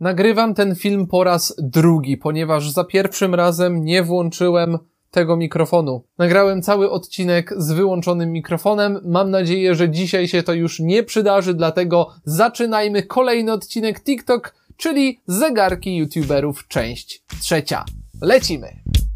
Nagrywam ten film po raz drugi, ponieważ za pierwszym razem nie włączyłem tego mikrofonu. Nagrałem cały odcinek z wyłączonym mikrofonem. Mam nadzieję, że dzisiaj się to już nie przydarzy, dlatego zaczynajmy kolejny odcinek TikTok, czyli zegarki youtuberów, część trzecia. Lecimy!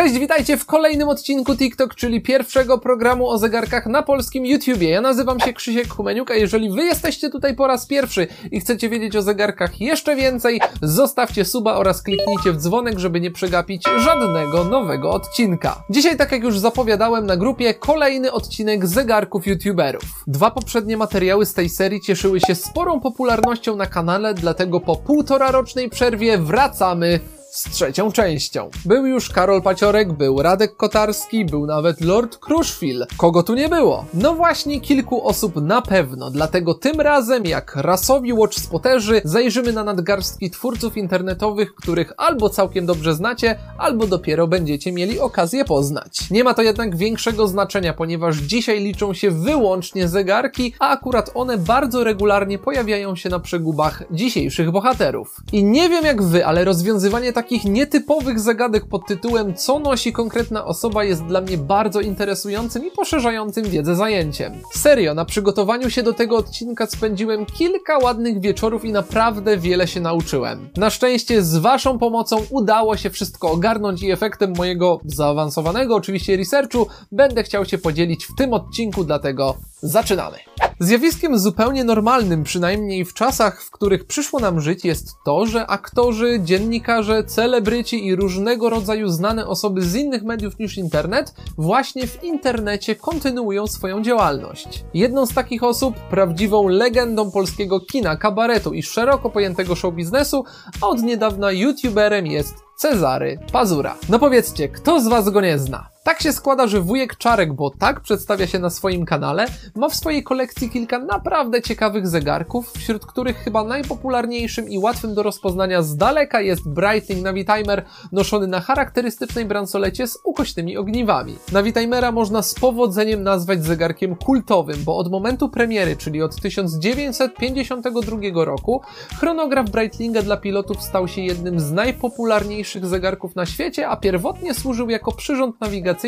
Cześć, witajcie w kolejnym odcinku TikTok, czyli pierwszego programu o zegarkach na polskim YouTubie. Ja nazywam się Krzysiek Humeniuk, a jeżeli wy jesteście tutaj po raz pierwszy i chcecie wiedzieć o zegarkach jeszcze więcej, zostawcie suba oraz kliknijcie w dzwonek, żeby nie przegapić żadnego nowego odcinka. Dzisiaj, tak jak już zapowiadałem na grupie, kolejny odcinek zegarków YouTuberów. Dwa poprzednie materiały z tej serii cieszyły się sporą popularnością na kanale, dlatego po półtora rocznej przerwie wracamy z trzecią częścią. Był już Karol Paciorek, był Radek Kotarski, był nawet Lord Kruszwil. Kogo tu nie było? No właśnie kilku osób na pewno, dlatego tym razem jak rasowi watchspoterzy zajrzymy na nadgarstki twórców internetowych, których albo całkiem dobrze znacie, albo dopiero będziecie mieli okazję poznać. Nie ma to jednak większego znaczenia, ponieważ dzisiaj liczą się wyłącznie zegarki, a akurat one bardzo regularnie pojawiają się na przegubach dzisiejszych bohaterów. I nie wiem jak wy, ale rozwiązywanie takich nietypowych zagadek pod tytułem co nosi konkretna osoba jest dla mnie bardzo interesującym i poszerzającym wiedzę zajęciem. Serio, na przygotowaniu się do tego odcinka spędziłem kilka ładnych wieczorów i naprawdę wiele się nauczyłem. Na szczęście z waszą pomocą udało się wszystko ogarnąć i efektem mojego zaawansowanego oczywiście researchu będę chciał się podzielić w tym odcinku, dlatego zaczynamy. Zjawiskiem zupełnie normalnym, przynajmniej w czasach, w których przyszło nam żyć, jest to, że aktorzy, dziennikarze, celebryci i różnego rodzaju znane osoby z innych mediów niż internet właśnie w internecie kontynuują swoją działalność. Jedną z takich osób, prawdziwą legendą polskiego kina, kabaretu i szeroko pojętego show biznesu, a od niedawna youtuberem jest Cezary Pazura. No powiedzcie, kto z was go nie zna? Tak się składa, że wujek Czarek, bo tak przedstawia się na swoim kanale, ma w swojej kolekcji kilka naprawdę ciekawych zegarków, wśród których chyba najpopularniejszym i łatwym do rozpoznania z daleka jest Breitling Navitimer noszony na charakterystycznej bransolecie z ukośnymi ogniwami. Navitimera można z powodzeniem nazwać zegarkiem kultowym, bo od momentu premiery, czyli od 1952 roku, chronograf Breitlinga dla pilotów stał się jednym z najpopularniejszych zegarków na świecie, a pierwotnie służył jako przyrząd nawigacyjny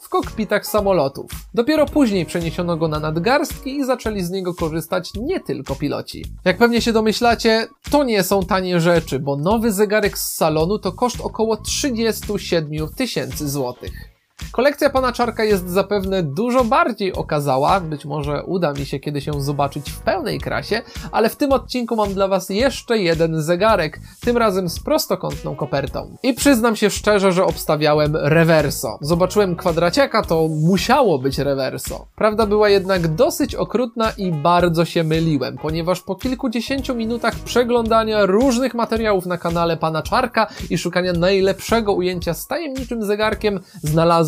w kokpitach samolotów. Dopiero później przeniesiono go na nadgarstki i zaczęli z niego korzystać nie tylko piloci. Jak pewnie się domyślacie, to nie są tanie rzeczy, bo nowy zegarek z salonu to koszt około 37 tysięcy złotych. Kolekcja pana Czarka jest zapewne dużo bardziej okazała, być może uda mi się kiedyś ją zobaczyć w pełnej krasie, ale w tym odcinku mam dla was jeszcze jeden zegarek, tym razem z prostokątną kopertą. I przyznam się szczerze, że obstawiałem reverso. Zobaczyłem kwadraciaka, to musiało być reverso. Prawda była jednak dosyć okrutna i bardzo się myliłem, ponieważ po kilkudziesięciu minutach przeglądania różnych materiałów na kanale pana Czarka i szukania najlepszego ujęcia z tajemniczym zegarkiem znalazłem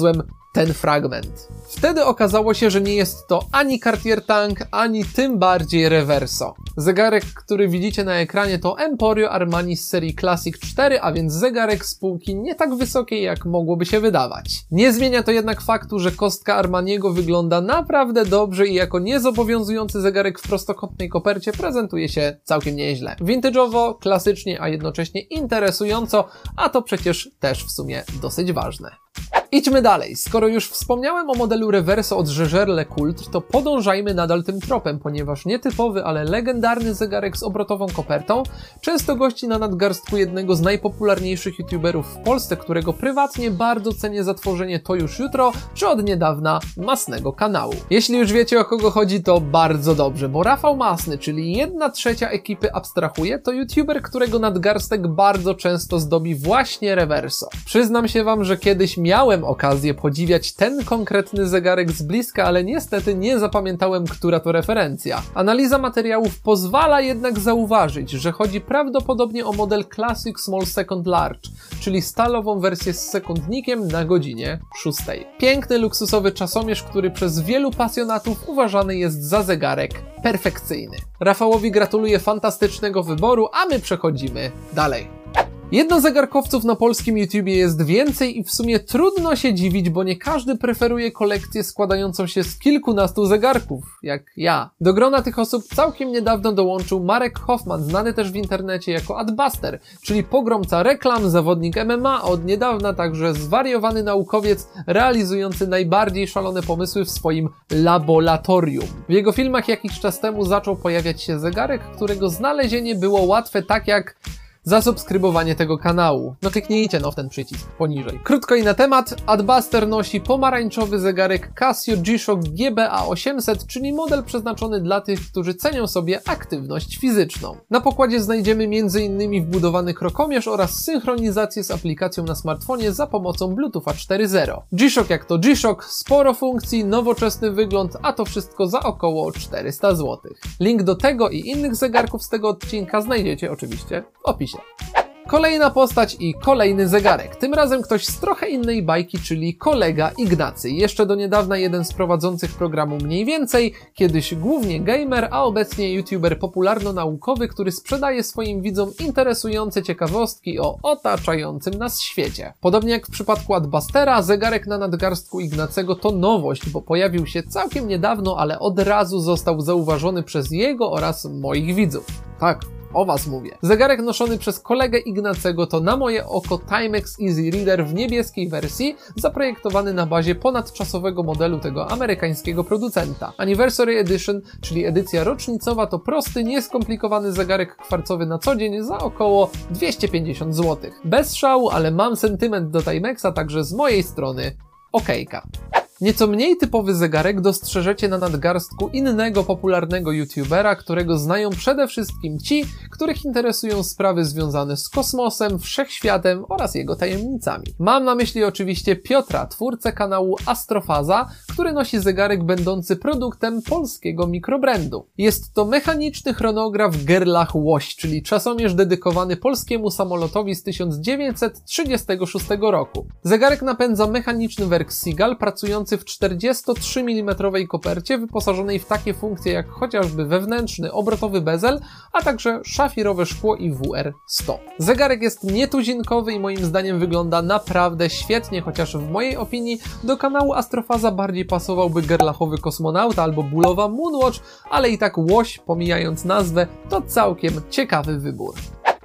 ten fragment. Wtedy okazało się, że nie jest to ani Cartier Tank, ani tym bardziej Reverso. Zegarek, który widzicie na ekranie to Emporio Armani z serii Classic 4, a więc zegarek z półki nie tak wysokiej jak mogłoby się wydawać. Nie zmienia to jednak faktu, że kostka Armaniego wygląda naprawdę dobrze i jako niezobowiązujący zegarek w prostokątnej kopercie prezentuje się całkiem nieźle. Vintage'owo, klasycznie, a jednocześnie interesująco, a to przecież też w sumie dosyć ważne. Idźmy dalej. Skoro już wspomniałem o modelu Reverso od Żeżerle Kult, to podążajmy nadal tym tropem, ponieważ nietypowy, ale legendarny zegarek z obrotową kopertą często gości na nadgarstku jednego z najpopularniejszych youtuberów w Polsce, którego prywatnie bardzo cenię za tworzenie To Już Jutro, czy od niedawna Masnego kanału. Jeśli już wiecie o kogo chodzi, to bardzo dobrze, bo Rafał Masny, czyli jedna trzecia ekipy Abstrahuje, to youtuber, którego nadgarstek bardzo często zdobi właśnie Reverso. Przyznam się wam, że kiedyś miałem okazję podziwiać ten konkretny zegarek z bliska, ale niestety nie zapamiętałem, która to referencja. Analiza materiałów pozwala jednak zauważyć, że chodzi prawdopodobnie o model Classic Small Second Large, czyli stalową wersję z sekundnikiem na godzinie 6. Piękny, luksusowy czasomierz, który przez wielu pasjonatów uważany jest za zegarek perfekcyjny. Rafałowi gratuluję fantastycznego wyboru, a my przechodzimy dalej. Jednozegarkowców na polskim YouTubie jest więcej i w sumie trudno się dziwić, bo nie każdy preferuje kolekcję składającą się z kilkunastu zegarków, jak ja. Do grona tych osób całkiem niedawno dołączył Marek Hoffman, znany też w internecie jako Adbuster, czyli pogromca reklam, zawodnik MMA, od niedawna także zwariowany naukowiec realizujący najbardziej szalone pomysły w swoim laboratorium. W jego filmach jakiś czas temu zaczął pojawiać się zegarek, którego znalezienie było łatwe tak jak zasubskrybowanie tego kanału. No kliknijcie no w ten przycisk poniżej. Krótko i na temat, Adbuster nosi pomarańczowy zegarek Casio G-Shock GBA 800, czyli model przeznaczony dla tych, którzy cenią sobie aktywność fizyczną. Na pokładzie znajdziemy m.in. wbudowany krokomierz oraz synchronizację z aplikacją na smartfonie za pomocą Bluetootha 4.0. G-Shock jak to G-Shock, sporo funkcji, nowoczesny wygląd, a to wszystko za około 400 zł. Link do tego i innych zegarków z tego odcinka znajdziecie oczywiście w opisie. Kolejna postać i kolejny zegarek. Tym razem ktoś z trochę innej bajki, czyli kolega Ignacy. Jeszcze do niedawna jeden z prowadzących programu Mniej Więcej, kiedyś głównie gamer, a obecnie youtuber popularno-naukowy, który sprzedaje swoim widzom interesujące ciekawostki o otaczającym nas świecie. Podobnie jak w przypadku Adbustera, zegarek na nadgarstku Ignacego to nowość, bo pojawił się całkiem niedawno, ale od razu został zauważony przez jego oraz moich widzów. Tak, o was mówię. Zegarek noszony przez kolegę Ignacego to na moje oko Timex Easy Reader w niebieskiej wersji, zaprojektowany na bazie ponadczasowego modelu tego amerykańskiego producenta. Anniversary Edition, czyli edycja rocznicowa, to prosty, nieskomplikowany zegarek kwarcowy na co dzień za około 250 zł. Bez szału, ale mam sentyment do Timexa, także z mojej strony okejka. Nieco mniej typowy zegarek dostrzeżecie na nadgarstku innego popularnego youtubera, którego znają przede wszystkim ci, których interesują sprawy związane z kosmosem, wszechświatem oraz jego tajemnicami. Mam na myśli oczywiście Piotra, twórcę kanału Astrofaza, który nosi zegarek będący produktem polskiego mikrobrandu. Jest to mechaniczny chronograf Gerlach Łoś, czyli czasomierz dedykowany polskiemu samolotowi z 1936 roku. Zegarek napędza mechaniczny werk Seagull pracujący w 43 mm kopercie wyposażonej w takie funkcje jak chociażby wewnętrzny obrotowy bezel, a także szafirowe szkło i WR100. Zegarek jest nietuzinkowy i moim zdaniem wygląda naprawdę świetnie, chociaż w mojej opinii do kanału Astrofaza bardziej pasowałby gerlachowy kosmonauta albo bólowa Moonwatch, ale i tak łoś, pomijając nazwę, to całkiem ciekawy wybór.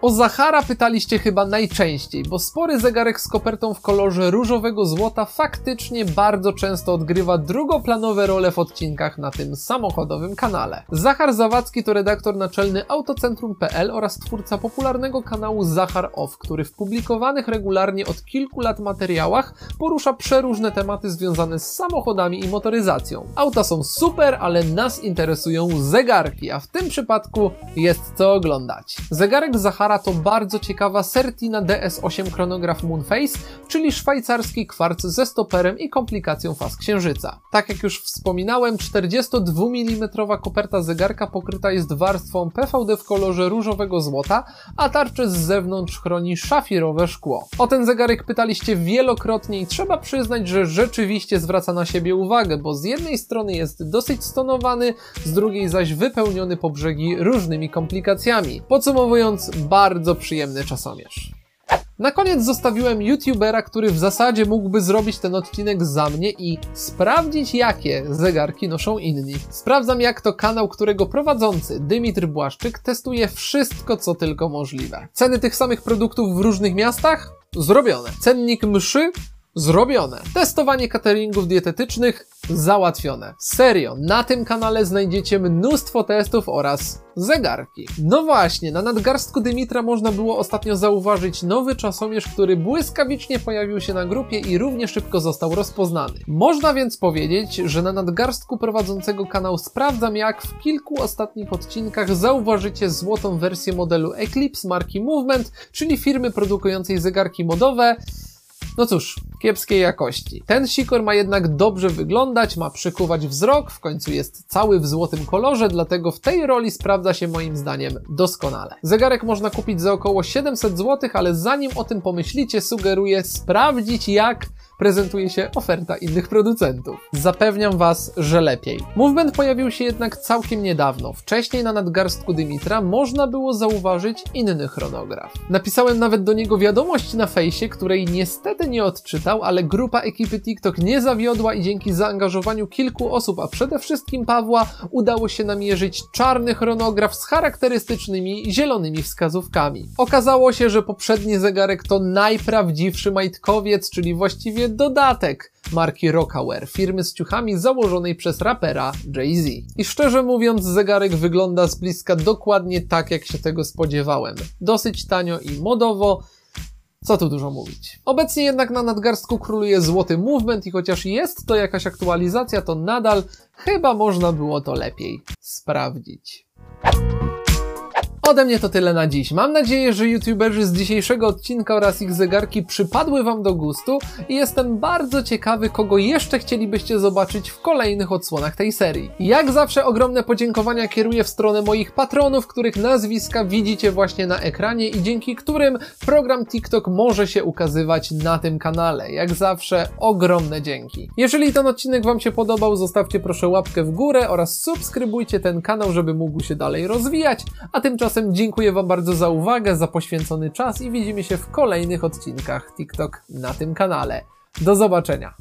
O Zachara pytaliście chyba najczęściej, bo spory zegarek z kopertą w kolorze różowego złota faktycznie bardzo często odgrywa drugoplanowe role w odcinkach na tym samochodowym kanale. Zachar Zawadzki to redaktor naczelny Autocentrum.pl oraz twórca popularnego kanału Zachar Off, który w publikowanych regularnie od kilku lat materiałach porusza przeróżne tematy związane z samochodami i motoryzacją. Auta są super, ale nas interesują zegarki, a w tym przypadku jest co oglądać. Zegarek Zachara to bardzo ciekawa Certina DS8 chronograf Moonface, czyli szwajcarski kwarc ze stoperem i komplikacją faz księżyca. Tak jak już wspominałem, 42 mm koperta zegarka pokryta jest warstwą PVD w kolorze różowego złota, a tarczę z zewnątrz chroni szafirowe szkło. O ten zegarek pytaliście wielokrotnie i trzeba przyznać, że rzeczywiście zwraca na siebie uwagę, bo z jednej strony jest dosyć stonowany, z drugiej zaś wypełniony po brzegi różnymi komplikacjami. Podsumowując, bardzo przyjemny czasomierz. Na koniec zostawiłem youtubera, który w zasadzie mógłby zrobić ten odcinek za mnie i sprawdzić jakie zegarki noszą inni. Sprawdzam jak to kanał, którego prowadzący Dymitr Błaszczyk testuje wszystko co tylko możliwe. Ceny tych samych produktów w różnych miastach? Zrobione. Cennik mszy? Zrobione. Testowanie cateringów dietetycznych? Załatwione. Serio, na tym kanale znajdziecie mnóstwo testów oraz zegarki. No właśnie, na nadgarstku Dymitra można było ostatnio zauważyć nowy czasomierz, który błyskawicznie pojawił się na grupie i równie szybko został rozpoznany. Można więc powiedzieć, że na nadgarstku prowadzącego kanał Sprawdzam Jak w kilku ostatnich odcinkach zauważycie złotą wersję modelu Eclipse marki Movement, czyli firmy produkującej zegarki modowe, no cóż, kiepskiej jakości. Ten sikor ma jednak dobrze wyglądać, ma przykuwać wzrok, w końcu jest cały w złotym kolorze, dlatego w tej roli sprawdza się moim zdaniem doskonale. Zegarek można kupić za około 700 zł, ale zanim o tym pomyślicie, sugeruję sprawdzić jak prezentuje się oferta innych producentów. Zapewniam Was, że lepiej. Movement pojawił się jednak całkiem niedawno. Wcześniej na nadgarstku Dimitra można było zauważyć inny chronograf. Napisałem nawet do niego wiadomość na fejsie, której niestety nie odczytał, ale grupa ekipy TikTok nie zawiodła i dzięki zaangażowaniu kilku osób, a przede wszystkim Pawła, udało się namierzyć czarny chronograf z charakterystycznymi zielonymi wskazówkami. Okazało się, że poprzedni zegarek to najprawdziwszy majtkowiec, czyli właściwie dodatek marki Rockaware, firmy z ciuchami założonej przez rapera Jay-Z. I szczerze mówiąc, zegarek wygląda z bliska dokładnie tak, jak się tego spodziewałem. Dosyć tanio i modowo, co tu dużo mówić. Obecnie jednak na nadgarstku króluje złoty movement i chociaż jest to jakaś aktualizacja, to nadal chyba można było to lepiej sprawdzić. Ode mnie to tyle na dziś. Mam nadzieję, że youtuberzy z dzisiejszego odcinka oraz ich zegarki przypadły Wam do gustu i jestem bardzo ciekawy, kogo jeszcze chcielibyście zobaczyć w kolejnych odsłonach tej serii. Jak zawsze ogromne podziękowania kieruję w stronę moich patronów, których nazwiska widzicie właśnie na ekranie i dzięki którym program TikTok może się ukazywać na tym kanale. Jak zawsze ogromne dzięki. Jeżeli ten odcinek Wam się podobał, zostawcie proszę łapkę w górę oraz subskrybujcie ten kanał, żeby mógł się dalej rozwijać, a tymczasem Tymczasem dziękuję Wam bardzo za uwagę, za poświęcony czas i widzimy się w kolejnych odcinkach TikTok na tym kanale. Do zobaczenia!